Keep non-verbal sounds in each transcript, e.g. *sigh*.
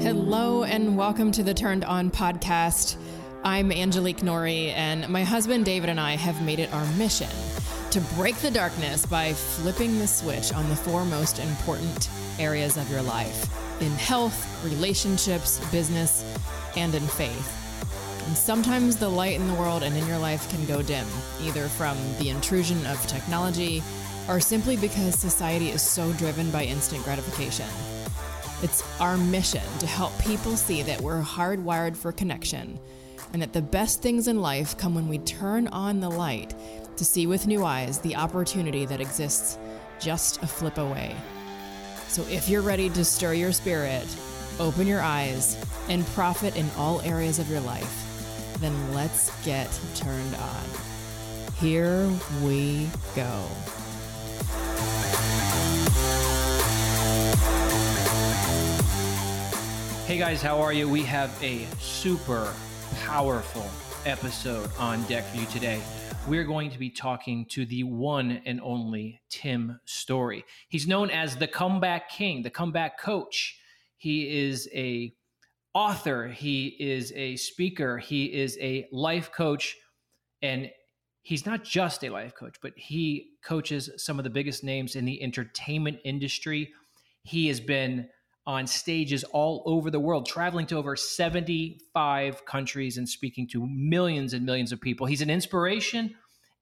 Hello, and welcome to the Turned On podcast. I'm Angelique Nori, and my husband David and I have made it our mission to break the darkness by flipping the switch on the four most important areas of your life in health, relationships, business, and in faith. And sometimes the light in the world and in your life can go dim, either from the intrusion of technology or simply because society is so driven by instant gratification. It's our mission to help people see that we're hardwired for connection and that the best things in life come when we turn on the light to see with new eyes the opportunity that exists just a flip away. So if you're ready to stir your spirit, open your eyes, and profit in all areas of your life, then let's get turned on. Here we go. Hey guys, how are you? We have a super powerful episode on deck for you today. We're going to be talking to the one and only Tim Storey. He's known as the comeback king, the comeback coach. He is a author, he is a speaker, he is a life coach and he's not just a life coach, but he coaches some of the biggest names in the entertainment industry. He has been on stages all over the world, traveling to over 75 countries and speaking to millions and millions of people. He's an inspiration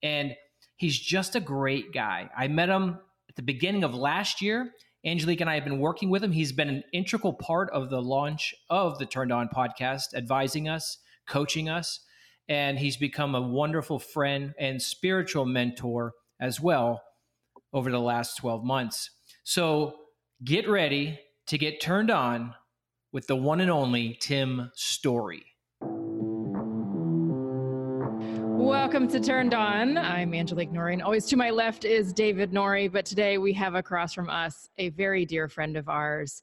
and he's just a great guy. I met him at the beginning of last year. Angelique and I have been working with him. He's been an integral part of the launch of the Turned On podcast, advising us, coaching us, and he's become a wonderful friend and spiritual mentor as well over the last 12 months. So get ready to get turned on with the one and only Tim Storey. Welcome to Turned On. I'm Angelique Nori, and always to my left is David Nori. But today we have across from us a very dear friend of ours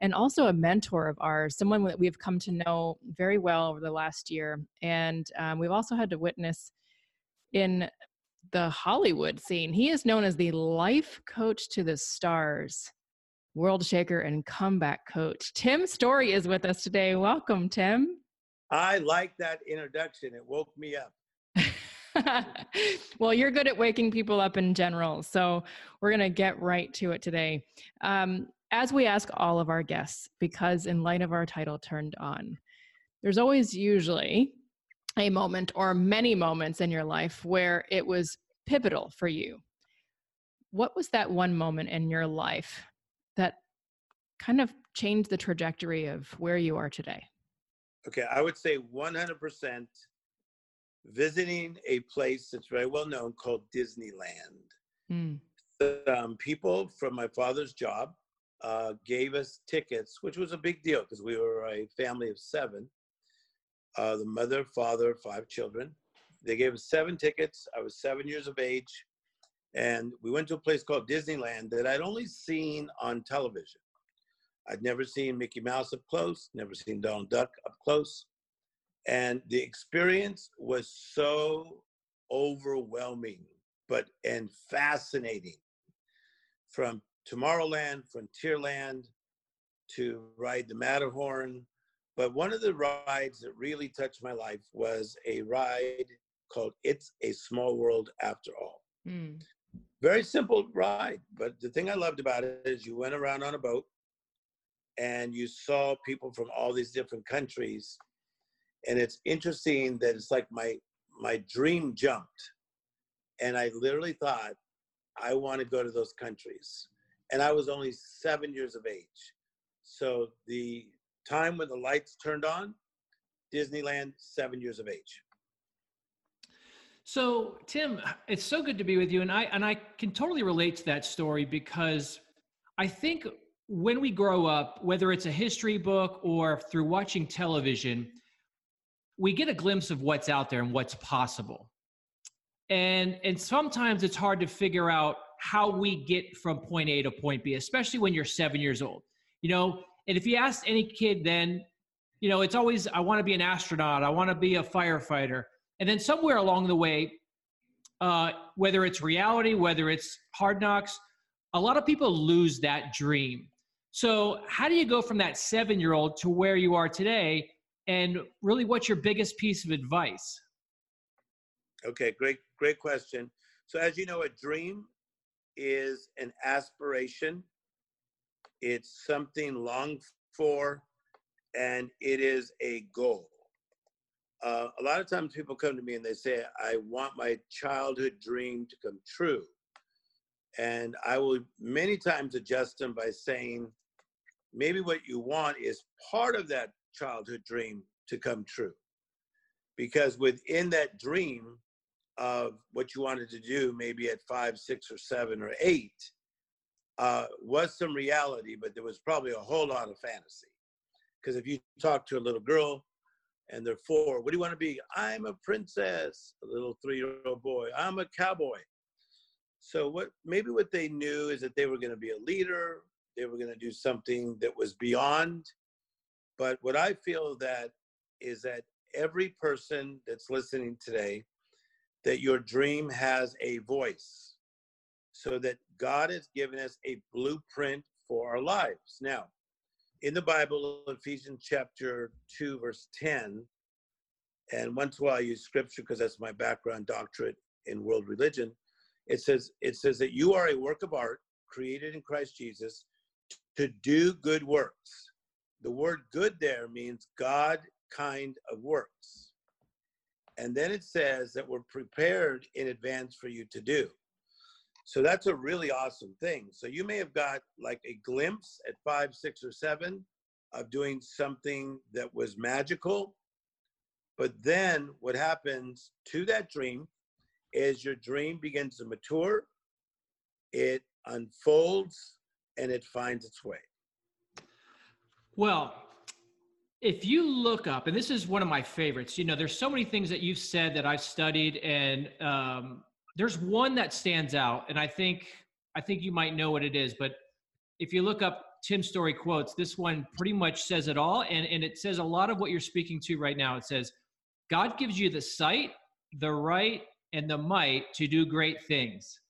and also a mentor of ours, someone that we've come to know very well over the last year. And um, we've also had to witness in the Hollywood scene. He is known as the life coach to the stars world shaker and comeback coach. Tim Storey is with us today. Welcome, Tim. I like that introduction. It woke me up. *laughs* well, you're good at waking people up in general. So we're going to get right to it today. Um, as we ask all of our guests, because in light of our title, Turned On, there's always usually a moment or many moments in your life where it was pivotal for you. What was that one moment in your life that kind of changed the trajectory of where you are today? Okay, I would say 100% visiting a place that's very well known called Disneyland. Mm. Um, people from my father's job uh, gave us tickets, which was a big deal because we were a family of seven. Uh, the mother, father, five children. They gave us seven tickets. I was seven years of age. And we went to a place called Disneyland that I'd only seen on television. I'd never seen Mickey Mouse up close, never seen Donald Duck up close. And the experience was so overwhelming, but and fascinating. From Tomorrowland, Frontierland, to ride the Matterhorn. But one of the rides that really touched my life was a ride called It's a Small World After All. Mm. Very simple ride, but the thing I loved about it is you went around on a boat and you saw people from all these different countries. And it's interesting that it's like my my dream jumped. And I literally thought, I want to go to those countries. And I was only seven years of age. So the time when the lights turned on, Disneyland, seven years of age. So, Tim, it's so good to be with you, and I and I can totally relate to that story because I think when we grow up, whether it's a history book or through watching television, we get a glimpse of what's out there and what's possible. And and sometimes it's hard to figure out how we get from point A to point B, especially when you're seven years old. You know, and if you ask any kid then, you know, it's always I want to be an astronaut, I want to be a firefighter and then somewhere along the way, uh, whether it's reality, whether it's hard knocks, a lot of people lose that dream. So, how do you go from that seven year old to where you are today? And really, what's your biggest piece of advice? Okay, great, great question. So, as you know, a dream is an aspiration, it's something longed for, and it is a goal. Uh, a lot of times people come to me and they say, I want my childhood dream to come true. And I will many times adjust them by saying, maybe what you want is part of that childhood dream to come true. Because within that dream of what you wanted to do, maybe at five, six, or seven, or eight, uh, was some reality, but there was probably a whole lot of fantasy. Because if you talk to a little girl and they're four, what do you want to be? I'm a princess, a little three year old boy. I'm a cowboy. So what maybe what they knew is that they were going to be a leader, they were going to do something that was beyond. But what I feel that is that every person that's listening today, that your dream has a voice, so that God has given us a blueprint for our lives. Now, in the Bible, Ephesians chapter 2, verse 10, and once a while I use scripture because that's my background doctorate in world religion. It says, it says that you are a work of art created in Christ Jesus to do good works. The word good there means God kind of works. And then it says that we're prepared in advance for you to do. So that's a really awesome thing. So you may have got like a glimpse at five, six, or seven of doing something that was magical. But then what happens to that dream is your dream begins to mature, it unfolds, and it finds its way. Well, if you look up, and this is one of my favorites, you know, there's so many things that you've said that I've studied, and um, there's one that stands out, and I think I think you might know what it is. But if you look up Tim Storey quotes, this one pretty much says it all, and and it says a lot of what you're speaking to right now. It says, God gives you the sight, the right, and the might to do great things,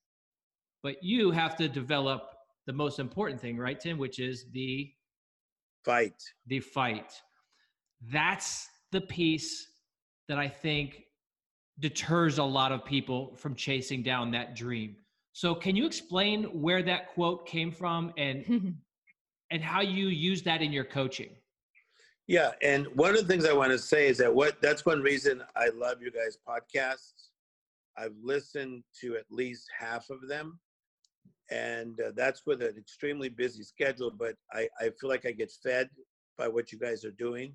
but you have to develop the most important thing, right, Tim, which is the fight. The fight. That's the piece that I think deters a lot of people from chasing down that dream. So can you explain where that quote came from and *laughs* and how you use that in your coaching? Yeah, and one of the things I want to say is that what that's one reason I love you guys podcasts. I've listened to at least half of them and uh, that's with an extremely busy schedule but I, I feel like i get fed by what you guys are doing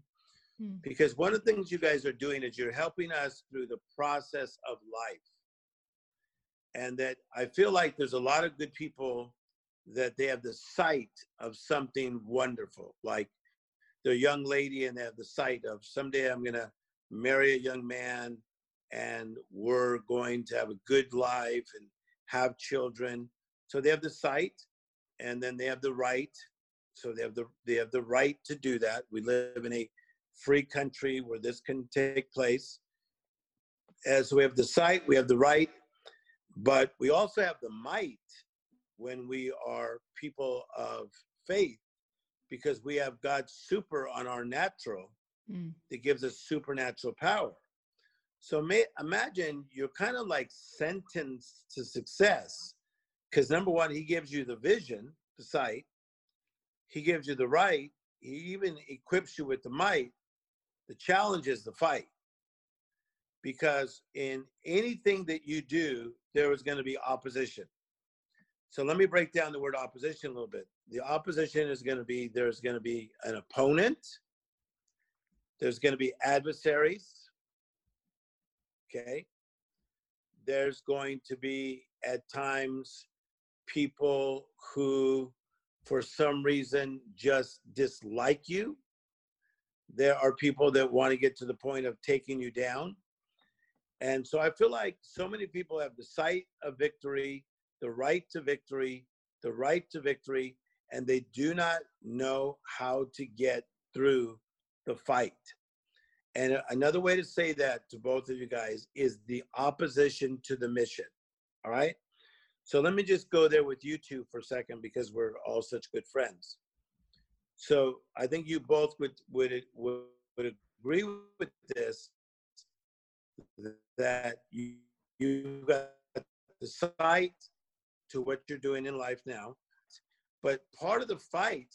hmm. because one of the things you guys are doing is you're helping us through the process of life and that i feel like there's a lot of good people that they have the sight of something wonderful like they're a young lady and they have the sight of someday i'm going to marry a young man and we're going to have a good life and have children so they have the sight, and then they have the right. So they have the they have the right to do that. We live in a free country where this can take place. As we have the sight, we have the right, but we also have the might when we are people of faith, because we have God's super on our natural mm. that gives us supernatural power. So may, imagine you're kind of like sentenced to success because number one, he gives you the vision, the sight. He gives you the right. He even equips you with the might. The challenge is the fight. Because in anything that you do, there is going to be opposition. So let me break down the word opposition a little bit. The opposition is going to be there's going to be an opponent, there's going to be adversaries. Okay. There's going to be at times people who, for some reason, just dislike you. There are people that want to get to the point of taking you down. And so I feel like so many people have the sight of victory, the right to victory, the right to victory, and they do not know how to get through the fight. And another way to say that to both of you guys is the opposition to the mission. All right. So let me just go there with you two for a second because we're all such good friends. So I think you both would would would, would agree with this that you you got the sight to what you're doing in life now, but part of the fight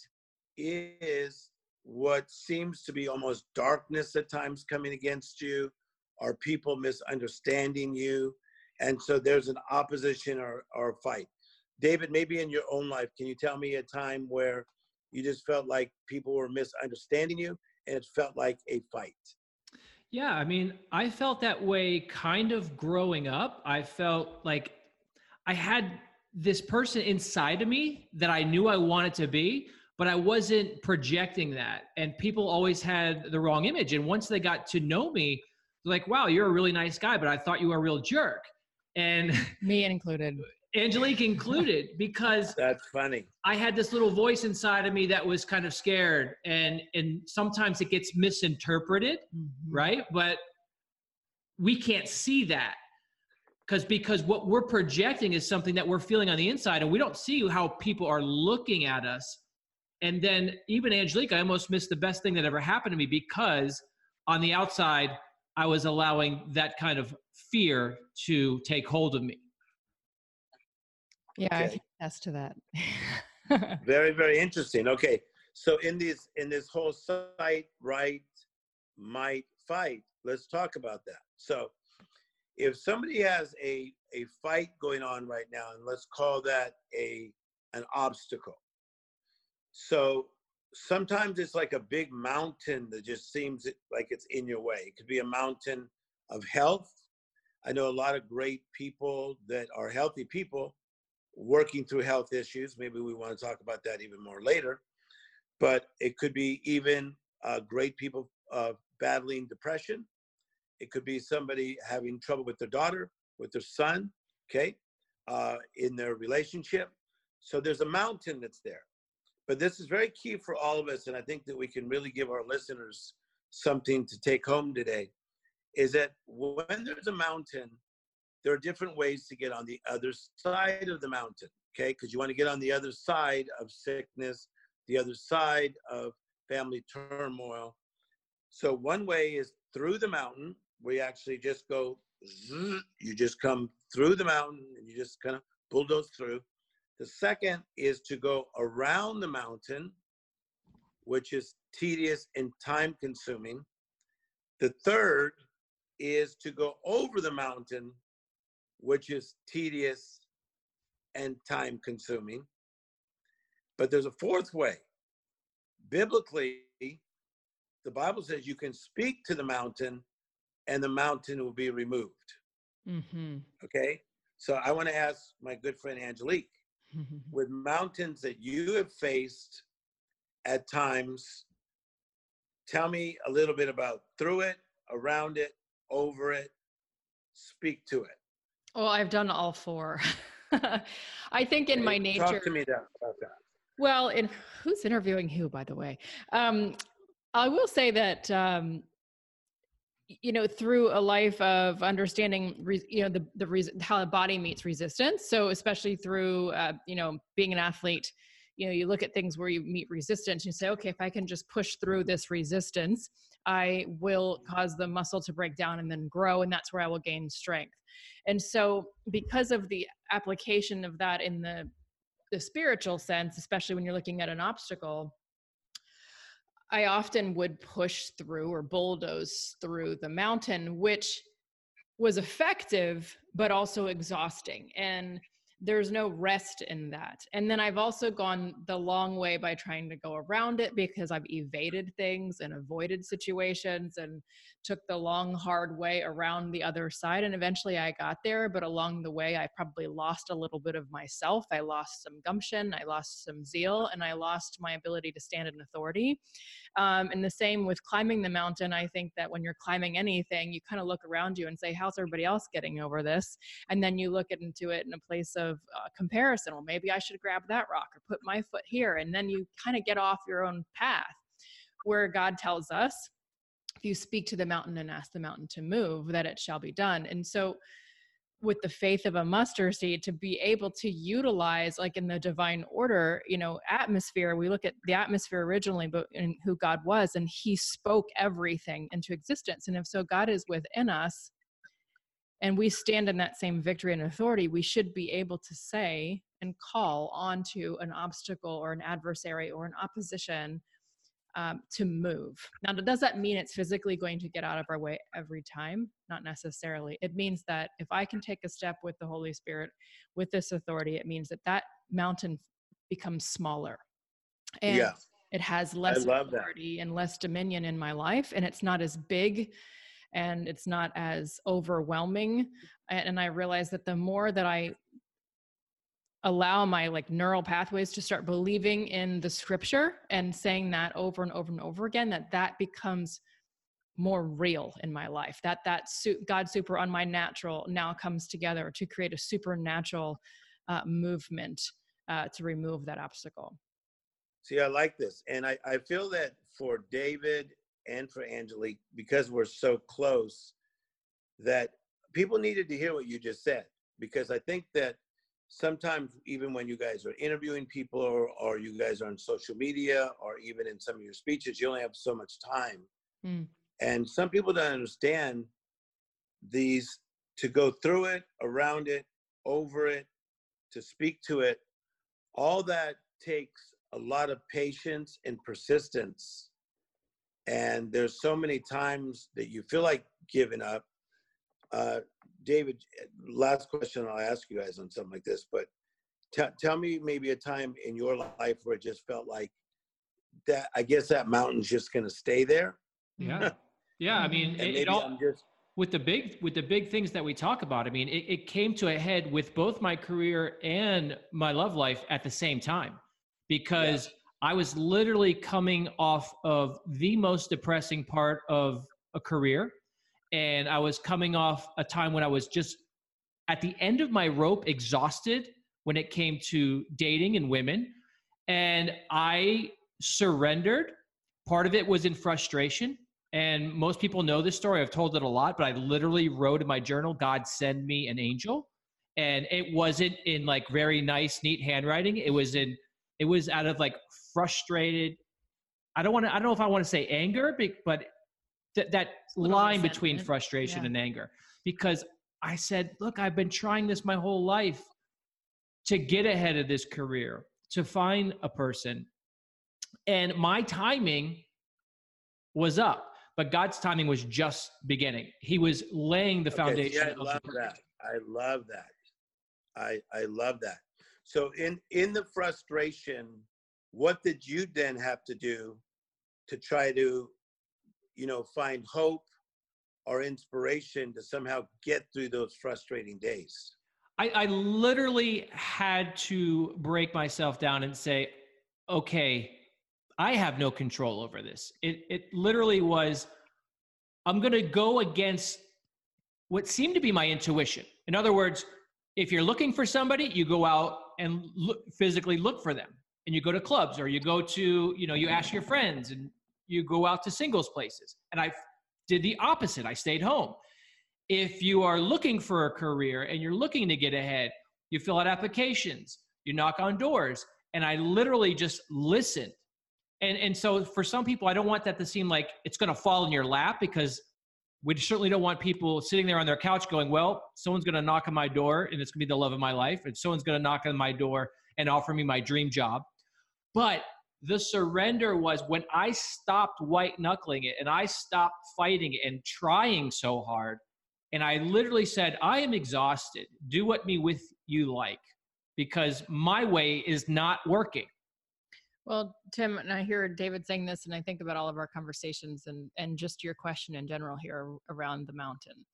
is what seems to be almost darkness at times coming against you, are people misunderstanding you, and so there's an opposition or or fight. David, maybe in your own life, can you tell me a time where you just felt like people were misunderstanding you and it felt like a fight? Yeah, I mean, I felt that way kind of growing up. I felt like I had this person inside of me that I knew I wanted to be, but I wasn't projecting that. And people always had the wrong image. And once they got to know me, they're like, wow, you're a really nice guy, but I thought you were a real jerk. And me included. Angelique included, because that's funny. I had this little voice inside of me that was kind of scared, and and sometimes it gets misinterpreted, mm-hmm. right? But we can't see that because because what we're projecting is something that we're feeling on the inside, and we don't see how people are looking at us. And then even Angelique, I almost missed the best thing that ever happened to me because on the outside, I was allowing that kind of fear to take hold of me. Yeah, okay. I can attest to that. very, *laughs* very interesting. Okay, so in this in this whole sight, right, might, fight. Let's talk about that. So, if somebody has a a fight going on right now, and let's call that a an obstacle. So sometimes it's like a big mountain that just seems like it's in your way. It could be a mountain of health. I know a lot of great people that are healthy people working through health issues. Maybe we want to talk about that even more later. But it could be even uh, great people uh, battling depression. It could be somebody having trouble with their daughter, with their son, okay, uh, in their relationship. So there's a mountain that's there. But this is very key for all of us, and I think that we can really give our listeners something to take home today. Is that when there's a mountain, there are different ways to get on the other side of the mountain, okay? Because you want to get on the other side of sickness, the other side of family turmoil. So one way is through the mountain, We actually just go, you just come through the mountain and you just kind of bulldoze through. The second is to go around the mountain, which is tedious and time consuming. The third is to go over the mountain, which is tedious and time consuming. But there's a fourth way. Biblically, the Bible says you can speak to the mountain and the mountain will be removed. Mm-hmm. Okay? So I want to ask my good friend Angelique *laughs* with mountains that you have faced at times. Tell me a little bit about through it, around it, over it. Speak to it. Well, I've done all four. *laughs* I think in my nature. Talk to me about that. Well, in who's interviewing who, by the way? Um, I will say that um, you know through a life of understanding you know the the reason how the body meets resistance so especially through uh, you know being an athlete you know you look at things where you meet resistance and you say okay if i can just push through this resistance i will cause the muscle to break down and then grow and that's where i will gain strength and so because of the application of that in the the spiritual sense especially when you're looking at an obstacle I often would push through or bulldoze through the mountain, which was effective, but also exhausting. And there's no rest in that. And then I've also gone the long way by trying to go around it because I've evaded things and avoided situations and took the long, hard way around the other side. And eventually I got there. But along the way, I probably lost a little bit of myself. I lost some gumption, I lost some zeal, and I lost my ability to stand in authority. Um, and the same with climbing the mountain. I think that when you're climbing anything, you kind of look around you and say, How's everybody else getting over this? And then you look into it in a place of uh, comparison. Well, maybe I should grab that rock or put my foot here. And then you kind of get off your own path where God tells us, if you speak to the mountain and ask the mountain to move, that it shall be done. And so, with the faith of a mustard seed to be able to utilize like in the divine order you know atmosphere we look at the atmosphere originally but in who god was and he spoke everything into existence and if so god is within us and we stand in that same victory and authority we should be able to say and call onto an obstacle or an adversary or an opposition um, to move. Now, does that mean it's physically going to get out of our way every time? Not necessarily. It means that if I can take a step with the Holy Spirit, with this authority, it means that that mountain becomes smaller. And yeah. it has less authority that. and less dominion in my life, and it's not as big and it's not as overwhelming. And I realize that the more that I allow my like neural pathways to start believing in the scripture and saying that over and over and over again that that becomes more real in my life that that su- god super on my natural now comes together to create a supernatural uh, movement uh, to remove that obstacle see i like this and I, I feel that for david and for angelique because we're so close that people needed to hear what you just said. Because i think that sometimes even when you guys are interviewing people or, or you guys are on social media or even in some of your speeches you only have so much time. Mm. and some people don't understand these to go through it around it over it to speak to it all that takes a lot of patience and persistence and there's so many times that you feel like giving up uh, David, last question I'll ask you guys on something like this, but t- tell me maybe a time in your life where it just felt like that. I guess that mountain's just going to stay there. Yeah, *laughs* yeah. I mean, it, it all, just with the big with the big things that we talk about. I mean, it, it came to a head with both my career and my love life at the same time because. Yeah. I was literally coming off of the most depressing part of a career and I was coming off a time when I was just at the end of my rope, exhausted when it came to dating and women. And I surrendered. Part of it was in frustration. And most people know this story. I've told it a lot, but I literally wrote in my journal, God send me an angel. And it wasn't in like very nice, neat handwriting. It was in, it was out of like frustrated. I don't want to, I don't know if I want to say anger, but that that line between frustration yeah. and anger because I said, look, I've been trying this my whole life to get ahead of this career, to find a person. And my timing was up, but God's timing was just beginning. He was laying the foundation. Okay, yeah, I love that. I love that. I I love that. So in in the frustration, what did you then have to do to try to you know, find hope or inspiration to somehow get through those frustrating days? I, I literally had to break myself down and say, okay, I have no control over this. It, it literally was, I'm going to go against what seemed to be my intuition. In other words, if you're looking for somebody, you go out and look, physically look for them. And you go to clubs or you go to, you know, you ask your friends and you go out to singles places. And I did the opposite. I stayed home. If you are looking for a career and you're looking to get ahead, you fill out applications, you knock on doors, and I literally just listened. And and so for some people, I don't want that to seem like it's going to fall in your lap because we certainly don't want people sitting there on their couch going, "Well, someone's going to knock on my door and it's going to be the love of my life, and someone's going to knock on my door and offer me my dream job." But the surrender was when I stopped white knuckling it and I stopped fighting it and trying so hard. And I literally said, I am exhausted. Do what me with you like, because my way is not working. Well, Tim, and I hear David saying this, and I think about all of our conversations and, and just your question in general here around the mountain.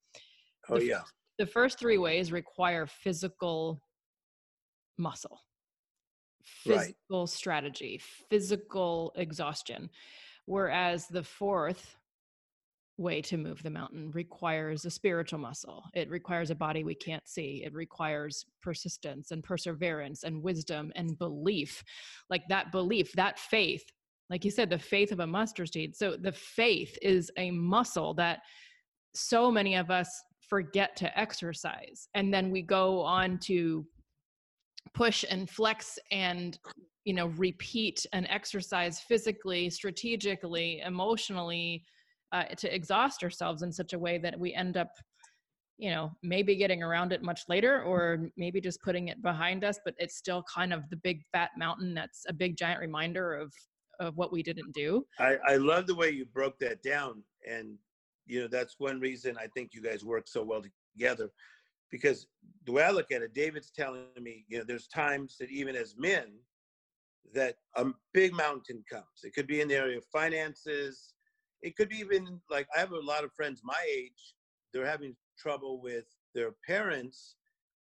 Oh, the, yeah. The first three ways require physical muscle physical right. strategy, physical exhaustion. Whereas the fourth way to move the mountain requires a spiritual muscle. It requires a body we can't see. It requires persistence and perseverance and wisdom and belief. Like that belief, that faith, like you said, the faith of a mustard seed. So the faith is a muscle that so many of us forget to exercise and then we go on to push and flex and you know repeat and exercise physically strategically emotionally uh, to exhaust ourselves in such a way that we end up you know maybe getting around it much later or maybe just putting it behind us but it's still kind of the big fat mountain that's a big giant reminder of of what we didn't do. I i love the way you broke that down. And you know that's one reason i think you guys work so well together. Because the way i look at it david's telling me you know there's times that even as men that a big mountain comes. It could be in the area of finances it could be even like i have a lot of friends my age they're having trouble with their parents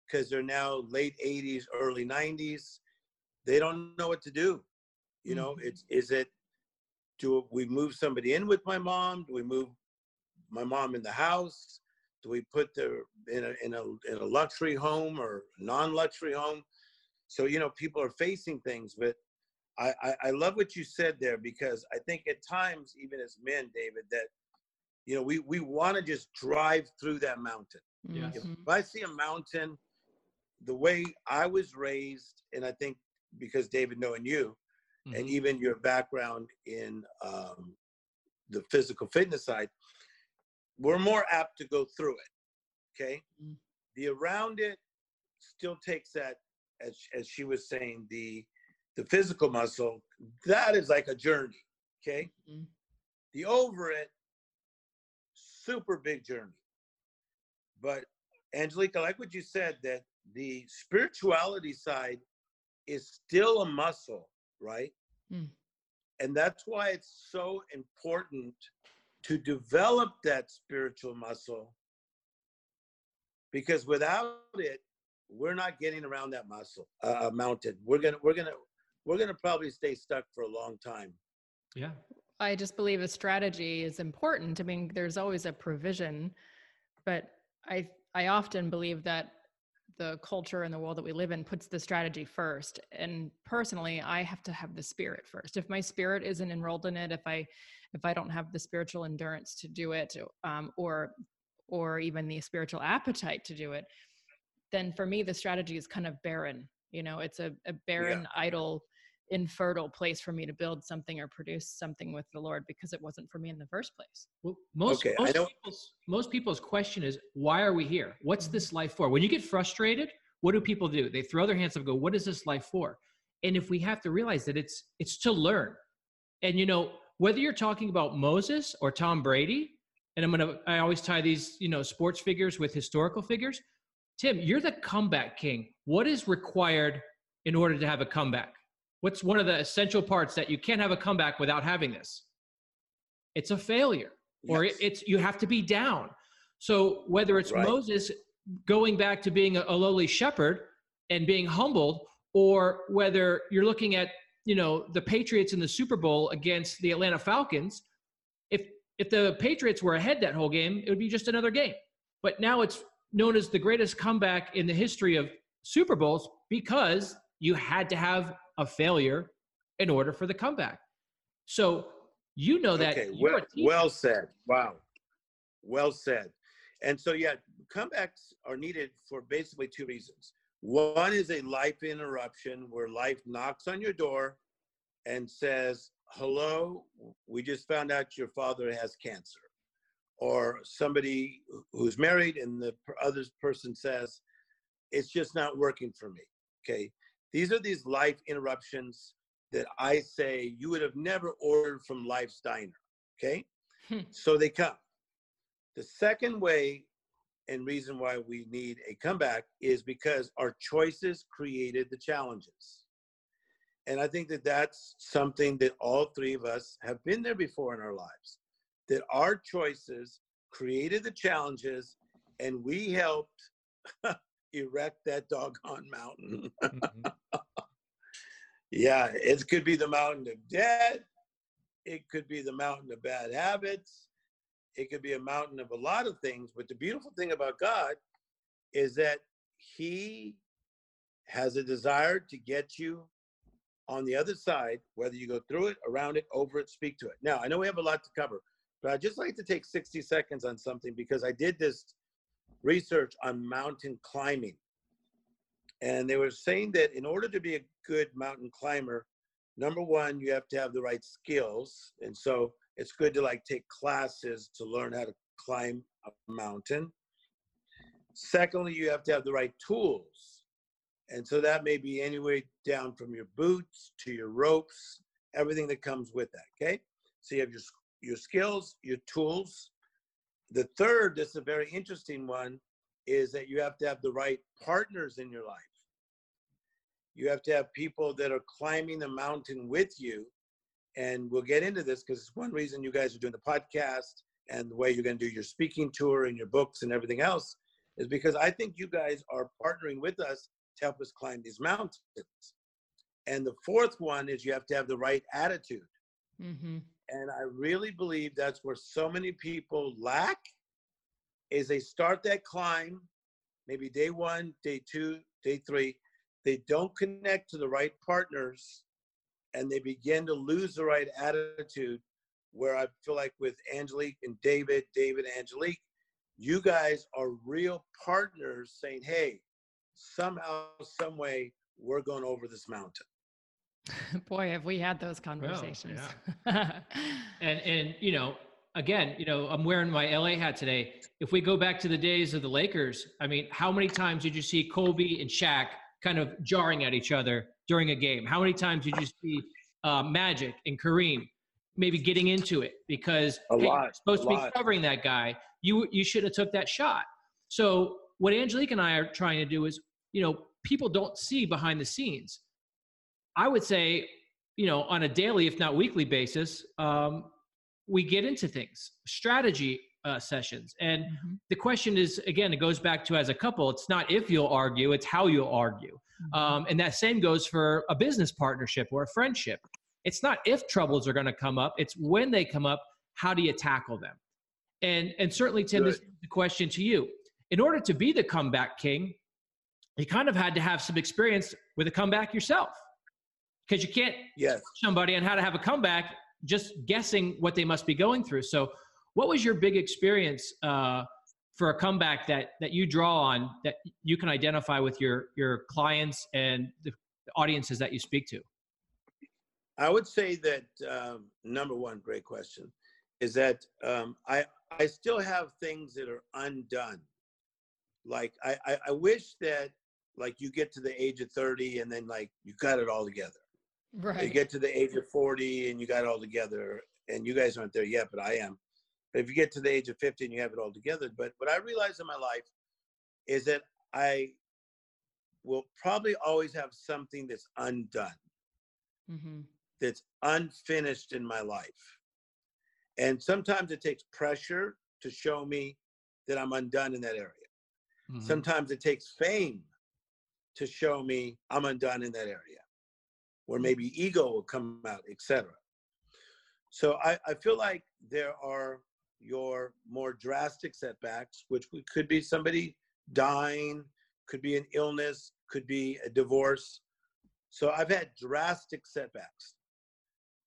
because they're now late 80s early 90s they don't know what to do. You know mm-hmm. it's is it do we move somebody in with my mom? Do we move my mom in the house? Do we put her in a in a in a luxury home or non-luxury home? So you know people are facing things but I, I, I love what you said there because I think at times, even as men, David, that you know, we we want to just drive through that mountain. Yes. If I see a mountain, the way I was raised, and I think because David knowing you, mm-hmm. and even your background in um, the physical fitness side, we're more apt to go through it. Okay, mm-hmm. the around it still takes that, as as she was saying, the the physical muscle. That is like a journey. Okay, mm-hmm. the over it super big journey. But Angelica, I like what you said that the spirituality side is still a muscle, right? Mm. And that's why it's so important to develop that spiritual muscle because without it we're not getting around that muscle uh, mountain we're gonna we're gonna we're gonna probably stay stuck for a long time yeah I just believe a strategy is important. I mean, there's always a provision, but I I often believe that the culture and the world that we live in puts the strategy first. And personally, I have to have the spirit first. If my spirit isn't enrolled in it, if I if I don't have the spiritual endurance to do it, um, or or even the spiritual appetite to do it, then for me the strategy is kind of barren. You know, it's a, a barren, yeah. idle infertile place for me to build something or produce something with the Lord because it wasn't for me in the first place. Well, most, okay, most, people's, most people's question is, why are we here? What's mm-hmm. this life for? When you get frustrated, what do people do? They throw their hands up and go, what is this life for? And if we have to realize that it's it's to learn. And you know, whether you're talking about Moses or Tom Brady, and I'm gonna I always tie these, you know, sports figures with historical figures. Tim, you're the comeback king. What is required in order to have a comeback? What's one of the essential parts that you can't have a comeback without having this? It's a failure, or yes. it's you have to be down. So whether it's right. Moses going back to being a, a lowly shepherd and being humbled, or whether you're looking at you know the Patriots in the Super Bowl against the Atlanta Falcons, if if the Patriots were ahead that whole game, it would be just another game. But now it's known as the greatest comeback in the history of Super Bowls because you had to have a failure in order for the comeback. So you know that. Okay, well, well said. Wow. Well said. And so, yeah, comebacks are needed for basically two reasons. One is a life interruption where life knocks on your door and says, Hello, we just found out your father has cancer. Or somebody who's married and the other person says, It's just not working for me. Okay. These are these life interruptions that I say you would have never ordered from Life's Diner. Okay? Hmm. So they come. The second way and reason why we need a comeback is because our choices created the challenges. And I think that that's something that all three of us have been there before in our lives. That our choices created the challenges and we helped *laughs* erect that doggone mountain. mm-hmm. *laughs* yeah, it could be the mountain of debt. It could be the mountain of bad habits. It could be a mountain of a lot of things. But the beautiful thing about God is that He has a desire to get you on the other side, whether you go through it, around it, over it, speak to it. Now, I know we have a lot to cover, but I'd just like to take 60 seconds on something because I did this research on mountain climbing. And they were saying that in order to be a good mountain climber, number one, you have to have the right skills. And so it's good to like take classes to learn how to climb a mountain. Secondly, you have to have the right tools. And so that may be anywhere down from your boots to your ropes, everything that comes with that. Okay. So you have your, your skills, your tools. The third, this is a very interesting one, is that you have to have the right partners in your life. You have to have people that are climbing the mountain with you. And we'll get into this because it's one reason you guys are doing the podcast and the way you're going to do your speaking tour and your books and everything else is because I think you guys are partnering with us to help us climb these mountains. And the fourth one is you have to have the right attitude. Mm-hmm. And I really believe that's where so many people lack is they start that climb, maybe day one, day two, day three, they don't connect to the right partners and they begin to lose the right attitude where I feel like with Angelique and David, David Angelique, you guys are real partners saying, hey, somehow, some way, we're going over this mountain. *laughs* Boy, have we had those conversations. Well, yeah. *laughs* and and you know, again, you know, I'm wearing my LA hat today. If we go back to the days of the Lakers, I mean, how many times did you see Kobe and Shaq kind of jarring at each other during a game? How many times did you see uh, Magic and Kareem maybe getting into it because a hey, lot, supposed to be covering that guy. You you should have took that shot. So what Angelique and I are trying to do is, you know, people don't see behind the scenes. I would say, you know, on a daily, if not weekly basis, um, we get into things, strategy uh, sessions, and mm-hmm. the question is again, it goes back to as a couple. It's not if you'll argue; it's how you'll argue. Mm-hmm. Um, and that same goes for a business partnership or a friendship. It's not if troubles are going to come up, it's when they come up, how do you tackle them? And and certainly Tim Good. this is the question to you. In order to be the comeback king, you kind of had to have some experience with a comeback yourself. Because you can't yes. somebody on how to have a comeback just guessing what they must be going through. So what was your big experience uh, for a comeback that that you draw on that you can identify with your your clients and the audiences that you speak to? I would say that um, number one, great question, is that um, I I still have things that are undone. Like I, I, I wish that like you get to the age of 30 and then like you got it all together. Right. You get to the age of 40 and you got it all together. And you guys aren't there yet, but I am. But if you get to the age of 50 and you have it all together, but what I realized in my life is that I will probably always have something that's undone. Mm-hmm that's unfinished in my life. And sometimes it takes pressure to show me that I'm undone in that area. Mm-hmm. Sometimes it takes fame to show me I'm undone in that area, or mm-hmm. maybe ego will come out, etc. So I, I feel like there are your more drastic setbacks, which could be somebody dying, could be an illness, could be a divorce. So I've had drastic setbacks.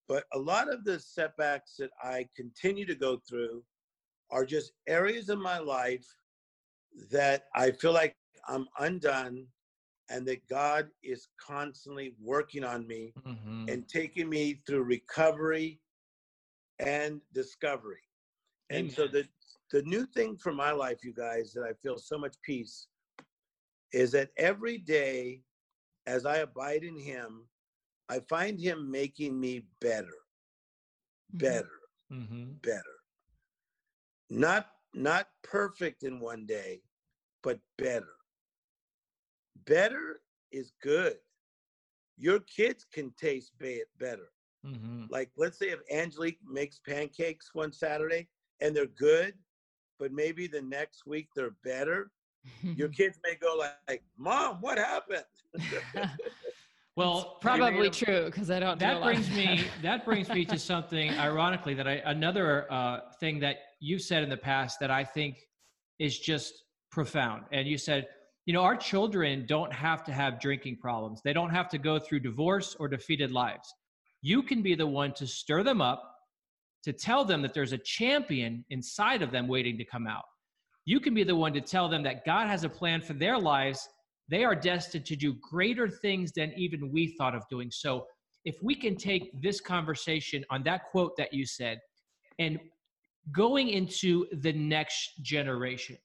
But a lot of the setbacks that I continue to go through are just areas of my life that I feel like I'm undone and that God is constantly working on me mm-hmm. and taking me through recovery and discovery. Amen. And so the the new thing for my life, you guys, that I feel so much peace is that every day as I abide in him, I find him making me better, mm-hmm. better, mm-hmm. better. Not not perfect in one day, but better. Better is good. Your kids can taste better. Mm-hmm. Like let's say if Angelique makes pancakes one Saturday and they're good, but maybe the next week they're better. your *laughs* kids may go like, "Mom, what happened?" *laughs* *laughs* Well, it's probably true because I don't. That brings me. That brings me to something ironically that I another uh, thing that you've said in the past that I think is just profound. And you said, you know, our children don't have to have drinking problems. They don't have to go through divorce or defeated lives. You can be the one to stir them up, to tell them that there's a champion inside of them waiting to come out. you can be the one to tell them that God has a plan for their lives. They are destined to do greater things than even we thought of doing. So, if we can take this conversation on that quote that you said and going into the next generation,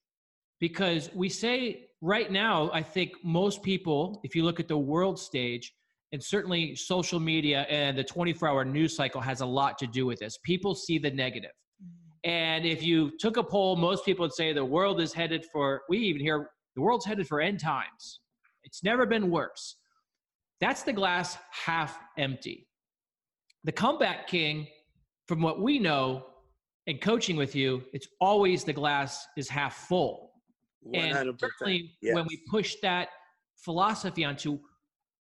because we say right now, I think most people, if you look at the world stage, and certainly social media and the 24 hour news cycle has a lot to do with this. People see the negative. Mm-hmm. And if you took a poll, most people would say the world is headed for, we even hear the world's headed for end times. It's never been worse. That's the glass half empty. The comeback king, from what we know and coaching with you, it's always the glass is half full. 100%. And certainly yes. when we push that philosophy onto,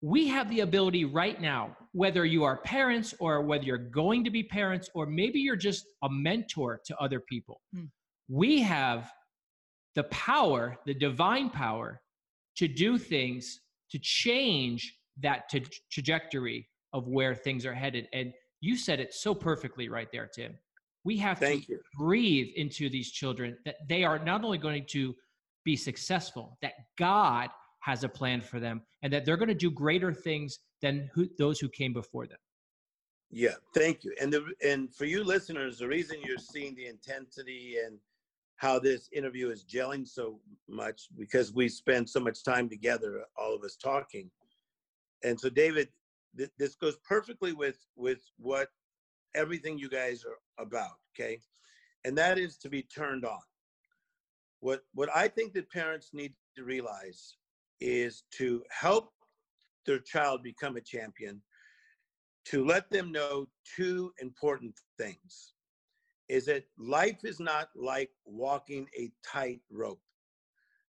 we have the ability right now, whether you are parents or whether you're going to be parents, or maybe you're just a mentor to other people, hmm. we have the power, the divine power to do things to change that t- trajectory of where things are headed. And you said it so perfectly right there, Tim. We have Thank to you. breathe into these children that they are not only going to be successful, that God has a plan for them, and that they're going to do greater things than who, those who came before them. Yeah, thank you. And the and for you listeners, the reason you're seeing the intensity and how this interview is gelling so much because we spend so much time together, all of us talking. And so, David, th- this goes perfectly with with what everything you guys are about. Okay, and that is to be turned on. What what I think that parents need to realize is to help their child become a champion, to let them know two important things. Is that life is not like walking a tight rope.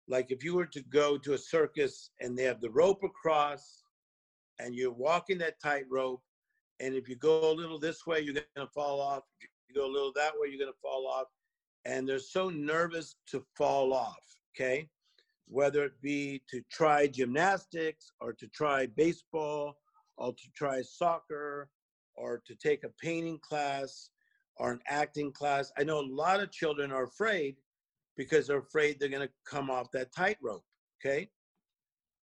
Like if you were to go to a circus and they have the rope across and you're walking that tight rope, and if you go a little this way, you're to fall off. If you go a little that way, you're to fall off and they're so nervous to fall off, okay? Whether it be to try gymnastics or to try baseball or to try soccer or to take a painting class or an acting class. I know a lot of children are afraid because they're afraid they're going to come off that tightrope, okay?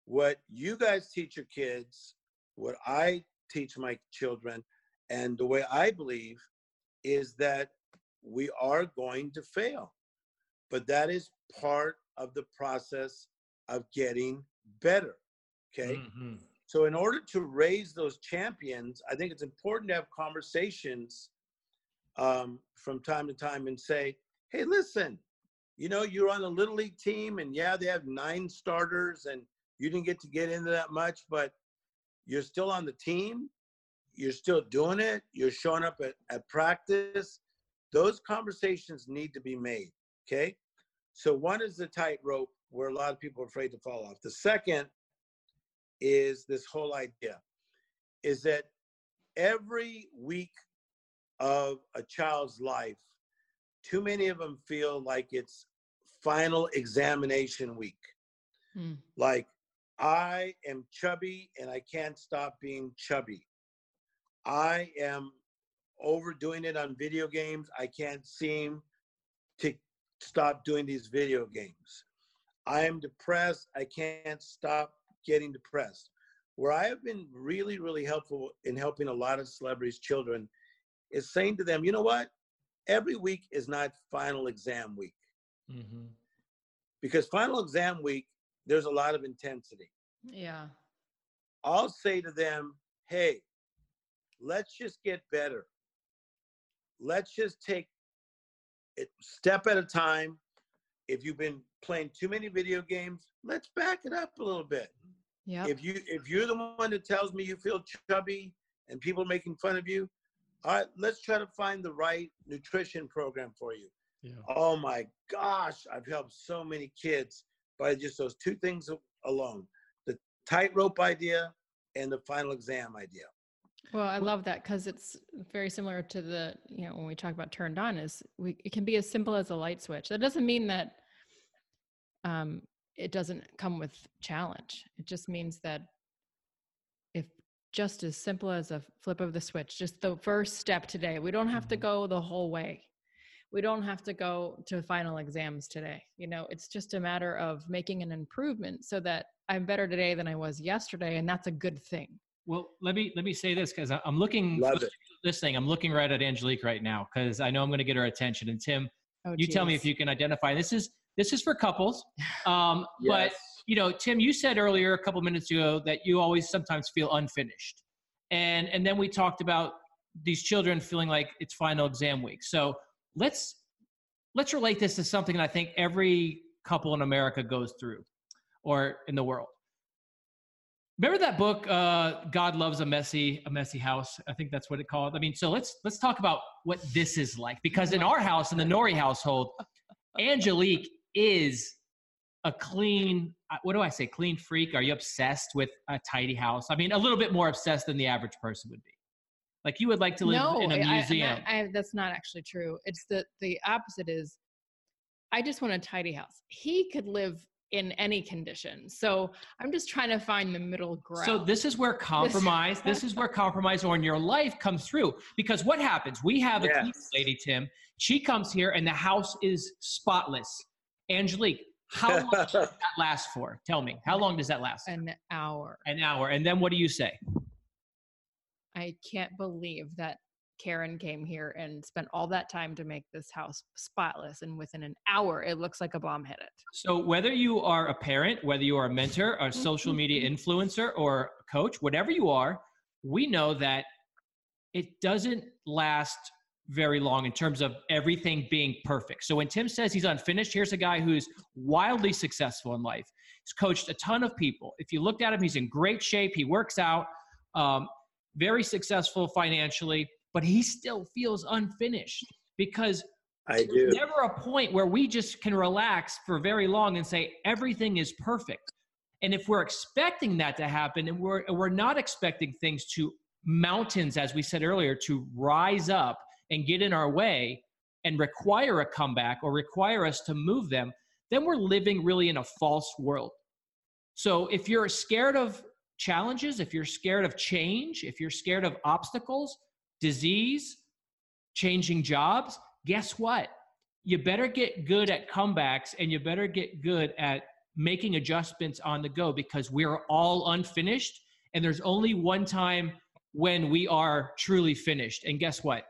What you guys teach your kids, what I teach my children, and the way I believe is that we are going to fail. But that is part of the process of getting better. Okay. Mm-hmm. So, in order to raise those champions, I think it's important to have conversations um, from time to time and say, hey, listen, you know, you're on a little league team, and yeah, they have nine starters, and you didn't get to get into that much, but you're still on the team. You're still doing it. You're showing up at, at practice. Those conversations need to be made. Okay. So one is the tightrope where a lot of people are afraid to fall off. The second is this whole idea is that every week of a child's life, too many of them feel like it's final examination week. Hmm. Like, I am chubby and I can't stop being chubby. I am overdoing it on video games. I can't seem to stop doing these video games. I am depressed. I can't stop getting depressed. Where I have been really, really helpful in helping a lot of celebrities' children is saying to them, you know what? Every week is not final exam week. Mm-hmm. Because final exam week, there's a lot of intensity. Yeah. I'll say to them, hey, let's just get better let's just take it step at a time. If you've been playing too many video games, let's back it up a little bit. Yeah. If you if you're the one that tells me you feel chubby and people are making fun of you, all right, let's try to find the right nutrition program for you. Yeah. Oh my gosh, I've helped so many kids by just those two things alone: the tightrope idea and the final exam idea. Well, I love that because it's very similar to the, you know, when we talk about turned on is we, it can be as simple as a light switch. That doesn't mean that um, it doesn't come with challenge. It just means that if just as simple as a flip of the switch, just the first step today, we don't have to mm-hmm. go the whole way. we don't have to go to final exams today. You know, it's just a matter of making an improvement so that I'm better today than I was yesterday, and that's a good thing. Well, let me let me say this because I'm looking Love it. this thing. I'm looking right at Angelique right now because I know I'm going to get her attention. And Tim, oh, you geez. tell me if you can identify. This is this is for couples. *sighs* Um, yes. But you know, Tim, you said earlier a couple minutes ago that you always sometimes feel unfinished, and and then we talked about these children feeling like it's final exam week. So let's let's relate this to something that I think every couple in America goes through, or in the world. Remember that book, uh, "God Loves a Messy a Messy House"? I think that's what it called. I mean, so let's let's talk about what this is like because in our house, in the Nori household, Angelique is a clean. Uh, what do I say? Clean freak? Are you obsessed with a tidy house? I mean, a little bit more obsessed than the average person would be. Like you would like to live no, in a museum. I, I, that's not actually true. It's the the opposite is. I just want a tidy house. He could live in any condition. So I'm just trying to find the middle ground. So this is where compromise, this is where compromise on your life comes through. Because what happens? We have a yes. lady, Tim. She comes here and the house is spotless. Angelique, how long does that *laughs* last for? Tell me. How long does that last? An hour. An hour. And then what do you say? I can't believe that Karen came here and spent all that time to make this house spotless. And within an hour, it looks like a bomb hit it. So, whether you are a parent, whether you are a mentor, a social *laughs* media influencer, or a coach, whatever you are, we know that it doesn't last very long in terms of everything being perfect. So, when Tim says he's unfinished, here's a guy who's wildly successful in life. He's coached a ton of people. If you looked at him, he's in great shape, he works out. Um, very successful financially, but he still feels unfinished because I do. never a point where we just can relax for very long and say everything is perfect. And if we're expecting that to happen and we're, we're not expecting things to mountains, as we said earlier, to rise up and get in our way and require a comeback or require us to move them, then we're living really in a false world. So if you're scared of challenges, if you're scared of change, if you're scared of obstacles, disease, changing jobs, guess what? You better get good at comebacks and you better get good at making adjustments on the go because we're all unfinished and there's only one time when we are truly finished. And guess what?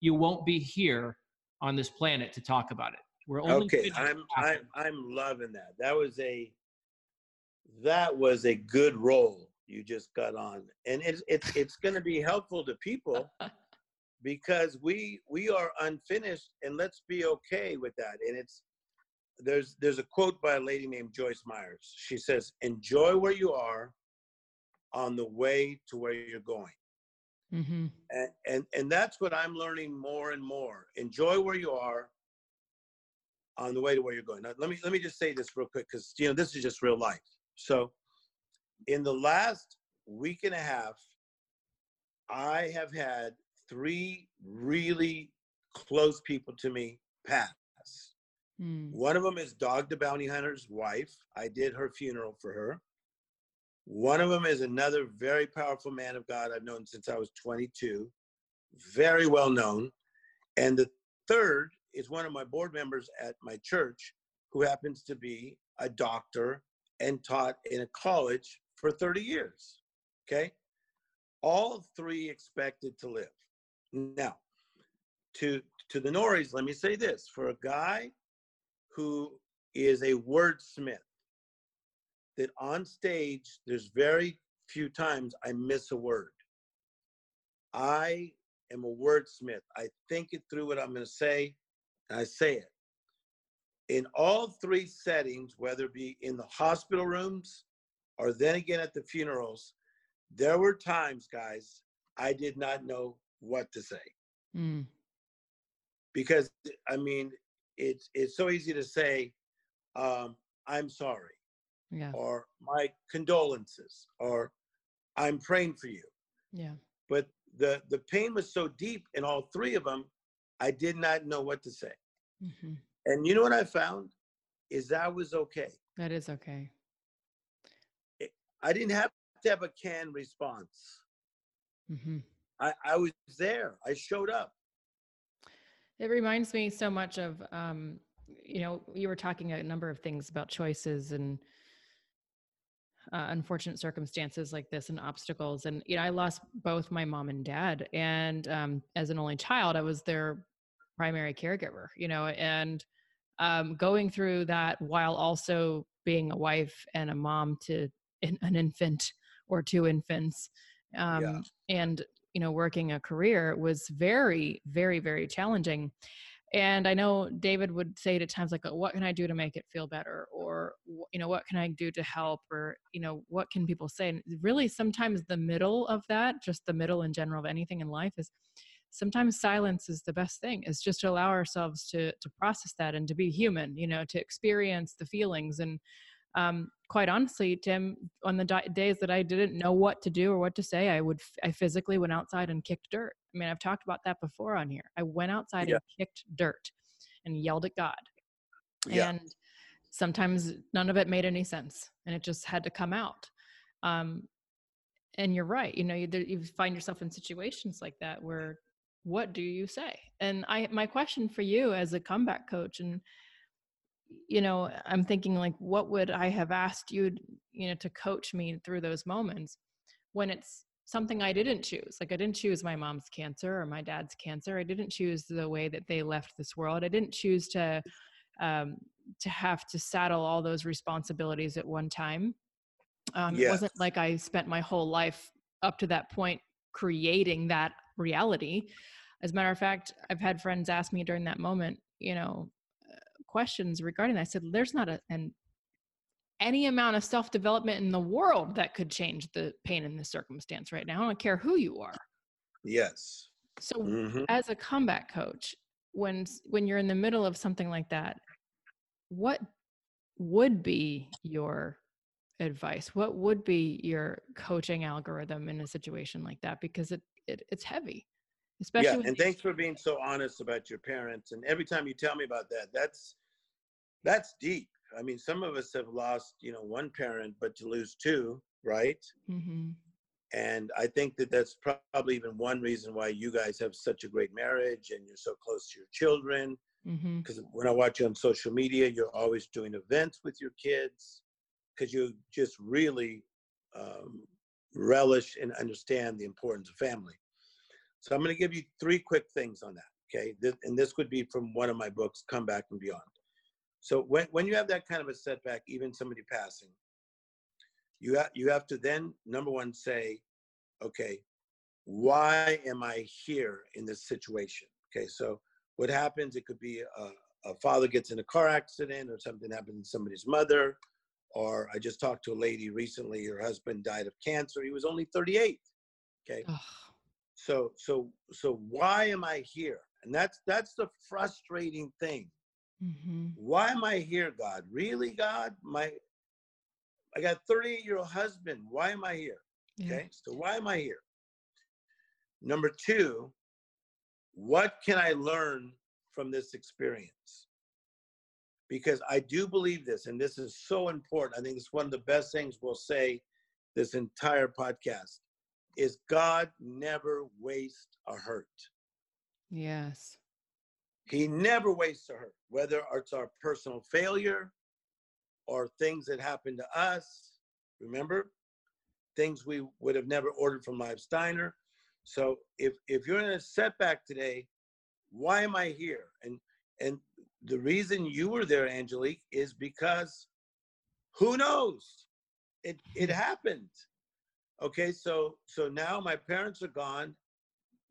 You won't be here on this planet to talk about it. We're only okay. I'm I'm I'm loving that. That was a that was a good role you just got on, and it's it's it's going to be helpful to people *laughs* because we we are unfinished, and let's be okay with that. And it's there's there's a quote by a lady named Joyce Myers. She says, "Enjoy where you are, on the way to where you're going." Mm-hmm. And, and and that's what I'm learning more and more. Enjoy where you are on the way to where you're going. Now, let me let me just say this real quick because you know this is just real life. So in the last week and a half, I have had three really close people to me pass. Mm. One of them is Dog the Bounty Hunter's wife. I did her funeral for her. One of them is another very powerful man of God I've known since I was 22, very well known. And the third is one of my board members at my church who happens to be a doctor and taught in a college for 30 years. Okay. All three expected to live. Now, to to the Noris, let me say this: for a guy who is a wordsmith, that on stage there's very few times I miss a word. I am a wordsmith. I think it through what I'm going to say, and I say it. In all three settings, whether it be in the hospital rooms, or then again at the funerals, there were times, guys, I did not know what to say. Mm. Because I mean, it's it's so easy to say, um, I'm sorry. Yeah. Or my condolences, or I'm praying for you. Yeah. But the the pain was so deep in all three of them, I did not know what to say. Mm-hmm. And you know what I found is that was okay. That is okay. I didn't have to have a canned response. Mm-hmm. I, I was there. I showed up. It reminds me so much of, um, you know, you were talking a number of things about choices and uh, unfortunate circumstances like this and obstacles. And, you know, I lost both my mom and dad. And um, as an only child, I was their primary caregiver, you know, and um, going through that while also being a wife and a mom to an infant or two infants um, yeah. and you know working a career was very very very challenging. And i know david would say at times like what can i do to make it feel better? or you know what can i do to help? or you know what can people say? And really sometimes the middle of that just the middle in general of anything in life is sometimes silence is the best thing is just to allow ourselves to to process that and to be human you know to experience the feelings and um, quite honestly, Tim, on the di- days that I didn't know what to do or what to say, I would, I physically went outside and kicked dirt. I mean, I've talked about that before on here. I went outside yeah. and kicked dirt and yelled at God. Yeah. And sometimes none of it made any sense and it just had to come out. Um, and you're right. You know, you, you find yourself in situations like that where what do you say? And I, my question for you as a comeback coach and, you know i'm thinking like what would i have asked you you know to coach me through those moments when it's something i didn't choose? Like i didn't choose my mom's cancer or my dad's cancer. I didn't choose the way that they left this world. I didn't choose to um, to have to saddle all those responsibilities at one time. Um, yes. it wasn't like i spent my whole life up to that point creating that reality. As a matter of fact i've had friends ask me during that moment you know questions regarding that. I said, there's not a, an any amount of self development in the world that could change the pain in the circumstance right now. I don't care who you are. Yes. So, mm-hmm. as a comeback coach, when when you're in the middle of something like that, what would be your advice? What would be your coaching algorithm in a situation like that? Because it, it it's heavy, especially. Yeah, and thanks for being so honest about your parents. And every time you tell me about that, that's that's deep. I mean, some of us have lost, you know, one parent, but to lose two, right? Mm-hmm. And I think that that's probably even one reason why you guys have such a great marriage and you're so close to your children. Because mm-hmm. when I watch you on social media, you're always doing events with your kids because you just really um, relish and understand the importance of family. So I'm going to give you three quick things on that. Okay. and this would be from one of my books, Comeback and Beyond. So when, when you have that kind of a setback, even somebody passing, you have, you have to then, number one, say, okay, why am I here in this situation? Okay, so what happens, it could be a, a father gets in a car accident or something happens to somebody's mother, or I just talked to a lady recently, her husband died of cancer. He was only 38. Okay. So so so why am I here? And that's that's the frustrating thing Mm-hmm. Why am I here, God? Really, God? My I got 38 year old husband. Why am I here? Yeah. Okay, so why am I here? Number two, what can I learn from this experience? Because I do believe this, and this is so important. I think it's one of the best things we'll say this entire podcast is God never wastes a hurt. Yes. He never wastes a hurt, whether it's our personal failure or things that happen to us. Remember, things we would have never ordered from Live Steiner. So if if you're in a setback today, why am I here? And and the reason you were there, Angelique, is because who knows? It it happened. Okay, so so now my parents are gone.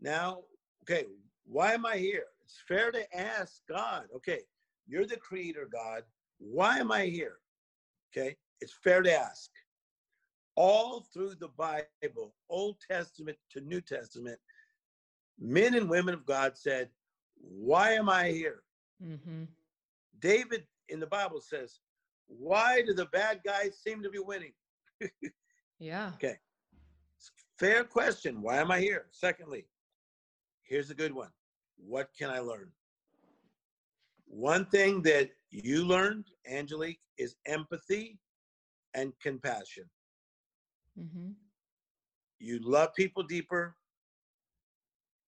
Now, okay, why am I here? It's fair to ask God, okay, you're the creator, God. Why am I here? Okay, it's fair to ask. All through the Bible, Old Testament to New Testament, men and women of God said, Why am I here? Mm-hmm. David in the Bible says, Why do the bad guys seem to be winning? *laughs* yeah. Okay. Fair question. Why am I here? Secondly, here's a good one what can I learn? One thing that you learned, Angelique, is empathy and compassion. Mm-hmm. You love people deeper.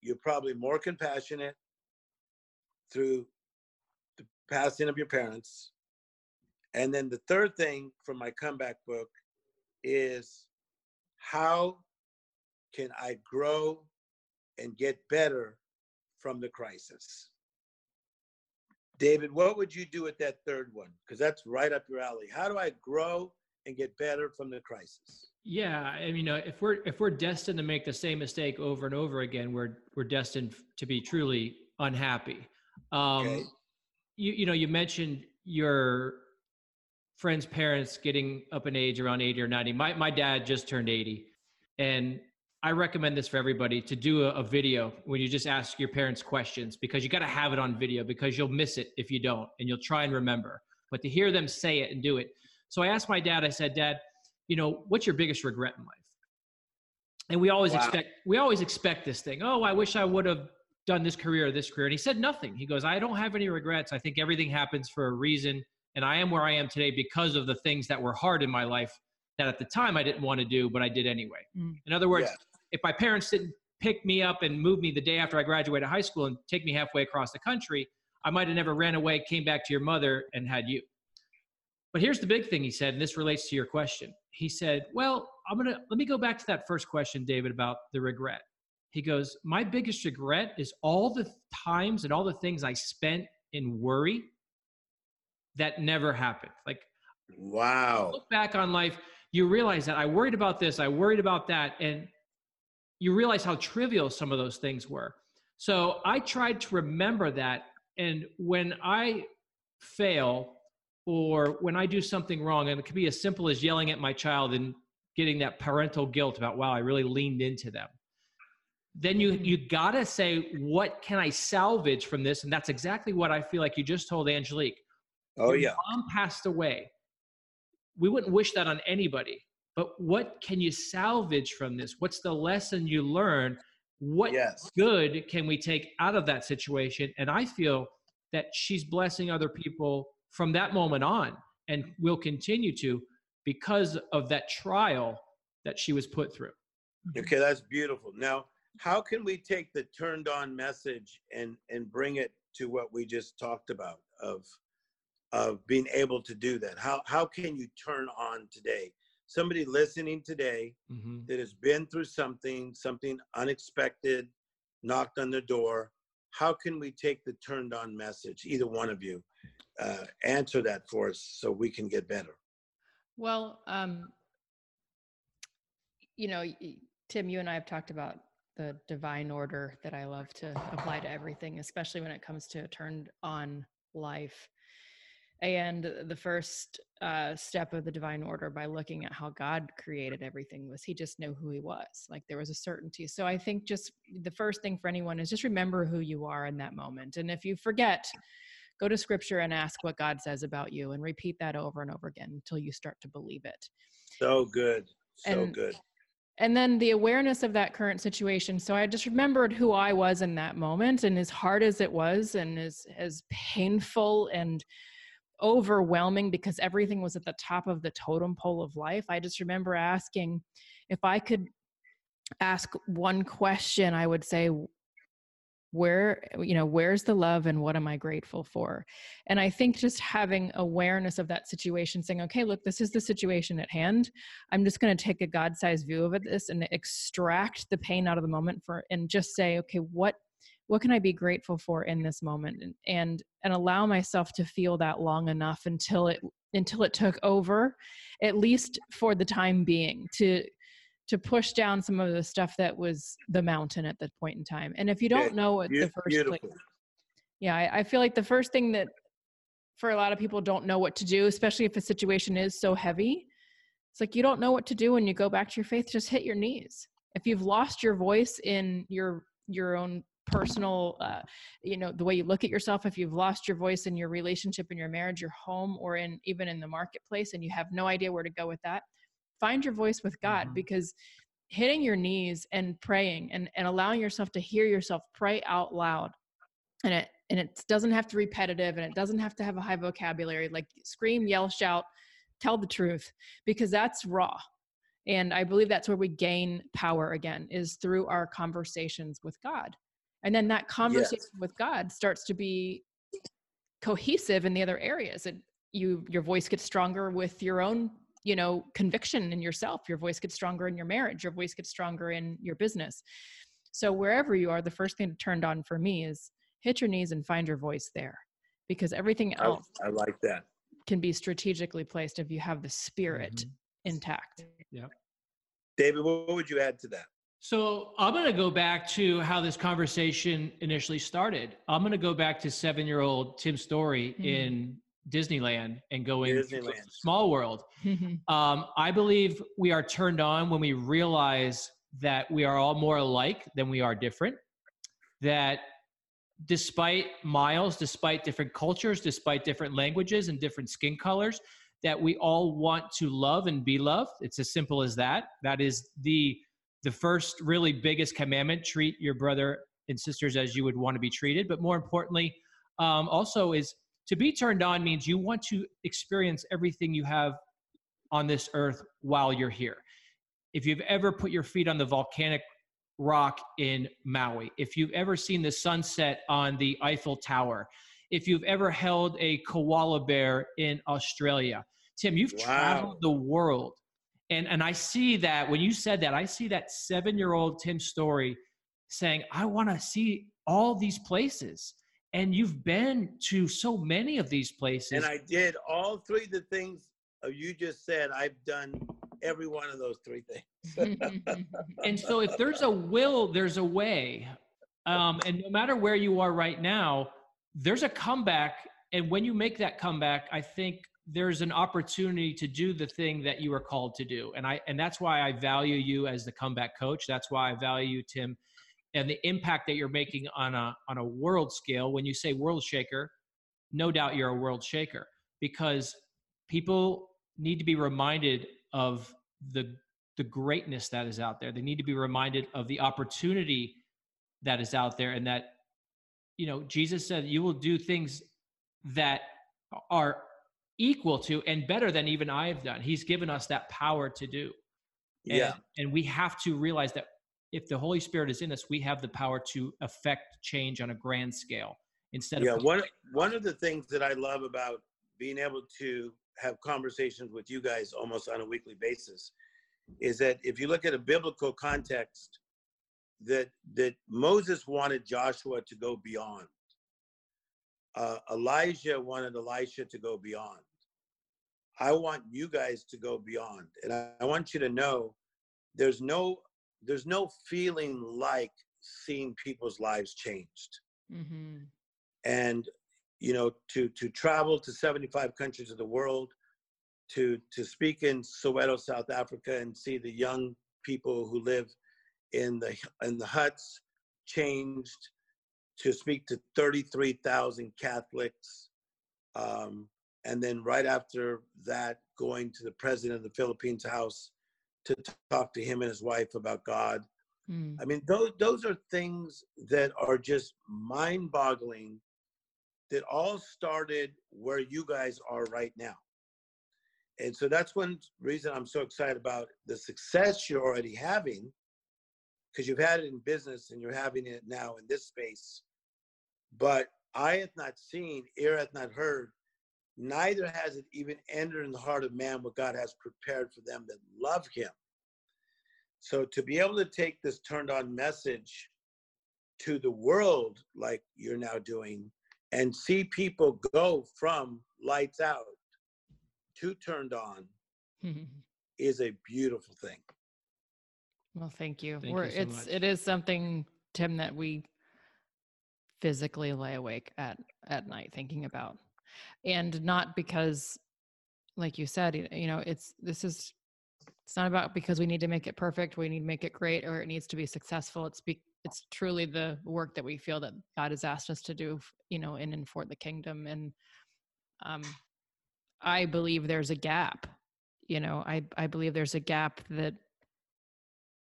You're probably more compassionate. through the passing of your parents. And then the third thing from my comeback book is how can I grow and get better from the crisis? David, what would you do with that third one? Because that's right up your alley. How do I grow and get better from the crisis? Yeah, I mean, you know, if we're if we're destined to make the same mistake over and over again, we're we're destined to be truly unhappy. Um, okay. You you know, you mentioned your friends' parents getting up in age around eighty or ninety. My my dad just turned eighty, and I recommend this for everybody to do a, a video when you just ask your parents questions because you got to have it on video because you'll miss it if you don't, and you'll try and remember. But to hear them say it and do it. So I asked my dad. I said, Dad you know, what's your biggest regret in life? And we always wow. expect we always expect this thing. Oh, I wish I would have done this career or this career. And he said nothing. He goes, I don't have any regrets. I think everything happens for a reason. And I am where I am today because of the things that were hard in my life that at the time I didn't want to do, but I did anyway. Mm. In other words, yeah. if my parents didn't pick me up and move me the day after I graduated high school and take me halfway across the country, I might have never ran away, came back to your mother, and had you. But here's the big thing he said, and this relates to your question. He said, Well, I'm going to let me go back to that first question, David, about the regret. He goes, My biggest regret is all the times and all the things I spent in worry that never happened. Like, wow. Look back on life, you realize that I worried about this, I worried about that, and you realize how trivial some of those things were. So I tried to remember that. And when I fail, or when I do something wrong, and it could be as simple as yelling at my child and getting that parental guilt about, wow, I really leaned into them. Then you you gotta say, what can I salvage from this? And that's exactly what I feel like you just told Angelique. Oh Your yeah. Mom passed away. We wouldn't wish that on anybody. But what can you salvage from this? What's the lesson you learn? What yes. good can we take out of that situation? And I feel that she's blessing other people from that moment on and will continue to because of that trial that she was put through. Mm-hmm. Okay, that's beautiful. Now, how can we take the turned on message and and bring it to what we just talked about of of being able to do that? How how can you turn on today? Somebody listening today mm-hmm. that has been through something, something unexpected, knocked on the door. How can we take the turned on message, either one of you, uh, answer that for us so we can get better? Well, um, you know, Tim, you and I have talked about the divine order that I love to apply to everything, especially when it comes to a turned on life. And the first uh, step of the divine order by looking at how God created everything was he just knew who he was. Like there was a certainty. So I think just the first thing for anyone is just remember who you are in that moment. And if you forget, go to scripture and ask what God says about you and repeat that over and over again until you start to believe it. So good. So and, good. And then the awareness of that current situation. So I just remembered who I was in that moment and as hard as it was and as as painful and overwhelming because everything was at the top of the totem pole of life. I just remember asking if I could ask one question, I would say, where you know where's the love and what am i grateful for and i think just having awareness of that situation saying okay look this is the situation at hand i'm just going to take a god-sized view of it this and extract the pain out of the moment for and just say okay what what can i be grateful for in this moment and and, and allow myself to feel that long enough until it until it took over at least for the time being to to push down some of the stuff that was the mountain at that point in time. And if you don't know what the first place, yeah, I, I feel like the first thing that for a lot of people don't know what to do, especially if a situation is so heavy, it's like you don't know what to do when you go back to your faith. Just hit your knees. If you've lost your voice in your your own personal uh, you know the way you look at yourself if you've lost your voice in your relationship in your marriage your home or in even in the marketplace and you have no idea where to go with that find your voice with God mm-hmm. because hitting your knees and praying and, and allowing yourself to hear yourself pray out loud and it and it doesn't have to be repetitive and it doesn't have to have a high vocabulary like scream yell shout tell the truth because that's raw and i believe that's where we gain power again is through our conversations with god and then that conversation yes. with god starts to be cohesive in the other areas and you your voice gets stronger with your own you know conviction in yourself. Your voice gets stronger in your marriage. Your voice gets stronger in your business. So wherever you are the first thing turned on for me is hit your knees and find your voice there because everything else i, I like that. can be strategically placed if you have the spirit mm-hmm. intact. Yeah david what would you add to that so I'm going to go back to how this conversation initially started. I'm going to go back to seven-year-old Tim Storey mm-hmm. in Disneyland and going Disneyland. small world. Mm-hmm. Um, I believe we are turned on when we realize that we are all more alike than we are different. That despite miles, despite different cultures, despite different languages and different skin colors, that we all want to love and be loved. It's as simple as that. That is the the first really biggest commandment treat your brother and sisters as you would want to be treated but more importantly um, also is to be turned on means you want to experience everything you have on this earth while you're here if you've ever put your feet on the volcanic rock in maui if you've ever seen the sunset on the eiffel tower if you've ever held a koala bear in australia tim you've wow. traveled the world and and i see that when you said that i see that seven year old tim storey saying i want to see all these places. And you've been to so many of these places. And i did all three of the things you just said. I've done every one of those three things. *laughs* And so if there's a *laughs* will there's a way. Um, and no matter where you are right now there's a comeback. And when you make that comeback i think there's an opportunity to do the thing that you are called to do. And i and that's why i value you as the comeback coach. That's why i value you, tim and the impact that you're making on a on a world scale. When you say world shaker no doubt you're a world shaker because people need to be reminded of the the greatness that is out there. They need to be reminded of the opportunity that is out there and that you know jesus said you will do things that are equal to and better than even I've done. He's given us that power to do. And, yeah. And we have to realize that if the Holy Spirit is in us, we have the power to affect change on a grand scale instead yeah, of. Yeah. One, one of the things that I love about being able to have conversations with you guys almost on a weekly basis is that if you look at a biblical context, that that Moses wanted Joshua to go beyond. Uh, Elijah wanted Elisha to go beyond. I want you guys to go beyond. And I, I want you to know there's no there's no feeling like seeing people's lives changed. Mm-hmm. And you know, to to travel to 75 countries of the world, to to speak in Soweto, South Africa, and see the young people who live in the in the huts changed, to speak to 33,000 Catholics, um, and then right after that going to the president of the philippines house to talk to him and his wife about god. Mm. i mean those, those are things that are just mind boggling that all started where you guys are right now. And so that's one reason i'm so excited about the success you're already having because you've had it in business and you're having it now in this space. But eye hath not seen ear hath not heard neither has it even entered in the heart of man what God has prepared for them that love him. So to be able to take this turned on message to the world like you're now doing and see people go from lights out to turned on *laughs* is a beautiful thing. Well, thank you. Thank We're, you so it's much. it is something, Tim, that we physically lay awake at at night thinking about and not because like you said you know it's this is it's not about because we need to make it perfect we need to make it great or it needs to be successful. It's be it's truly the work that we feel that god has asked us to do you know in and for the kingdom and um i believe there's a gap you know i i believe there's a gap that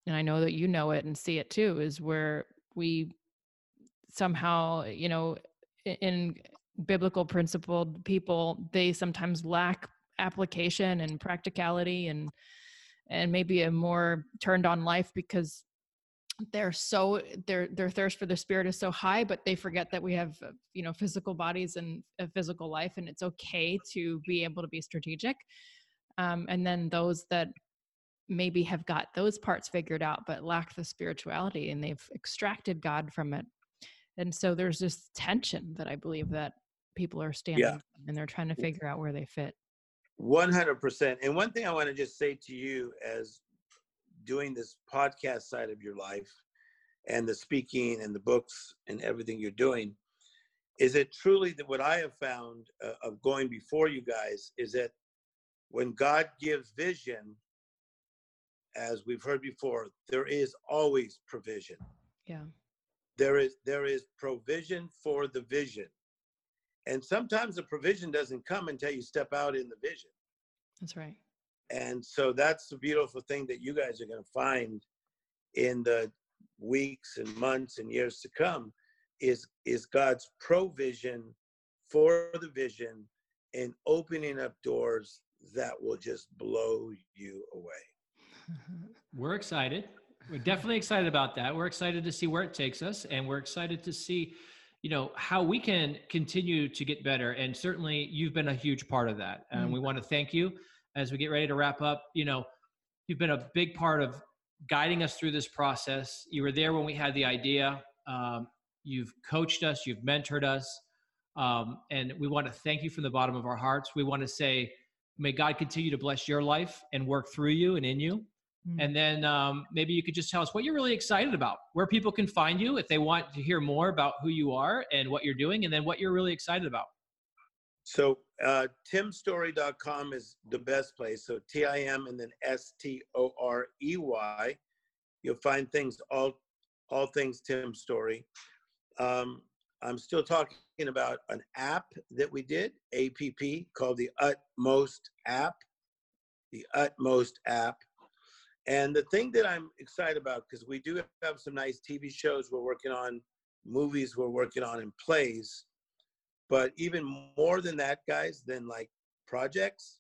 and i know that you know it and see it too is where we somehow you know in biblical principled people they sometimes lack application and practicality and and maybe a more turned on life because they're so their their thirst for the spirit is so high but they forget that we have uh, you know physical bodies and a physical life and it's okay to be able to be strategic. Um, and then those that maybe have got those parts figured out but lack the spirituality and they've extracted god from it. And so there's this tension that i believe that people are standing yeah. and they're trying to figure out where they fit. 100% and one thing i want to just say to you as doing this podcast side of your life and the speaking and the books and everything you're doing is it truly that what i have found uh, of going before you guys is that when god gives vision as we've heard before there is always provision. Yeah. There is there is provision for the vision and sometimes the provision doesn't come until you step out in the vision. That's right. And so that's the beautiful thing that you guys are going to find in the weeks and months and years to come is is god's provision for the vision and opening up doors that will just blow you away. *laughs* We're excited. We're definitely excited about that. We're excited to see where it takes us and we're excited to see you know how we can continue to get better and certainly you've been a huge part of that and mm-hmm. we want to thank you as we get ready to wrap up, you know, you've been a big part of guiding us through this process. You were there when we had the idea. Um, you've coached us, you've mentored us. Um, and we want to thank you from the bottom of our hearts. We want to say, may God continue to bless your life and work through you and in you. Mm-hmm. And then um, maybe you could just tell us what you're really excited about, where people can find you if they want to hear more about who you are and what you're doing, and then what you're really excited about. So uh, timstorey.com is the best place. So T I M and then S T O R E Y. You'll find things all all things Tim Storey. Um, I'm still talking about an app that we did, APP, called the Utmost app. The Utmost app. And the thing that I'm excited about, because we do have some nice TV shows we're working on, movies we're working on, and plays. But even more than that, guys, than like projects,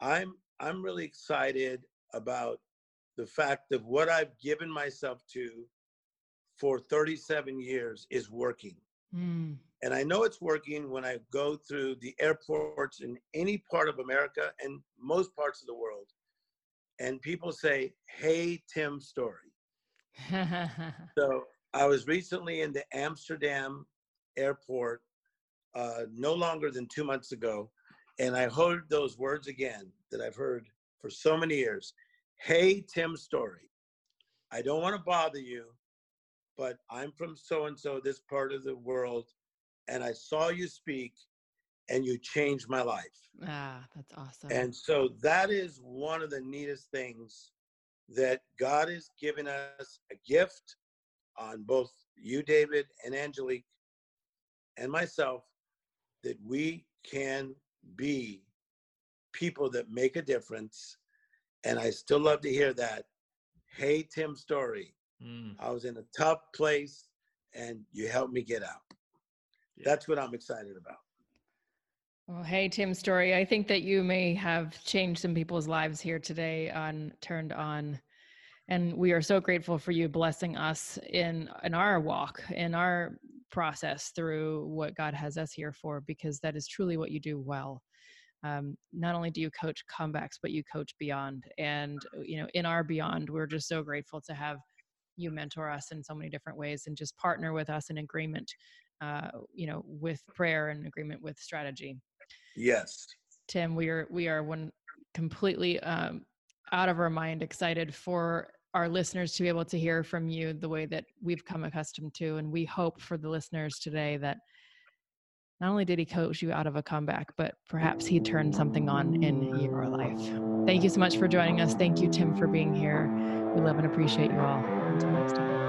I'm I'm really excited about the fact of what I've given myself to for 37 years is working. Mm. And I know it's working when I go through the airports in any part of America and most parts of the world. And people say, Hey, Tim Storey. *laughs* so I was recently in the Amsterdam airport uh, no longer than two months ago, and I heard those words again that I've heard for so many years. Hey, Tim Storey, I don't want to bother you, but I'm from so and so, this part of the world, and I saw you speak and you changed my life. Ah, that's awesome. And so that is one of the neatest things that God has given us a gift on both you, David, and Angelique, and myself that we can be people that make a difference. And I still love to hear that. Hey, Tim Storey, mm. I was in a tough place and you helped me get out. Yeah. That's what I'm excited about. Well, hey, Tim Storey. I think that you may have changed some people's lives here today on Turned On. And we are so grateful for you blessing us in in our walk, in our process through what God has us here for, because that is truly what you do well. Um, not only do you coach comebacks, but you coach beyond. And, uh, you know, in our beyond, we're just so grateful to have you mentor us in so many different ways and just partner with us in agreement, uh, you know, with prayer and agreement with strategy. Yes. Tim, we are, we are one completely um, out of our mind excited for our listeners to be able to hear from you the way that we've come accustomed to. And we hope for the listeners today that not only did he coach you out of a comeback, but perhaps he turned something on in your life. Thank you so much for joining us. Thank you, Tim, for being here. We love and appreciate you all. Until next time.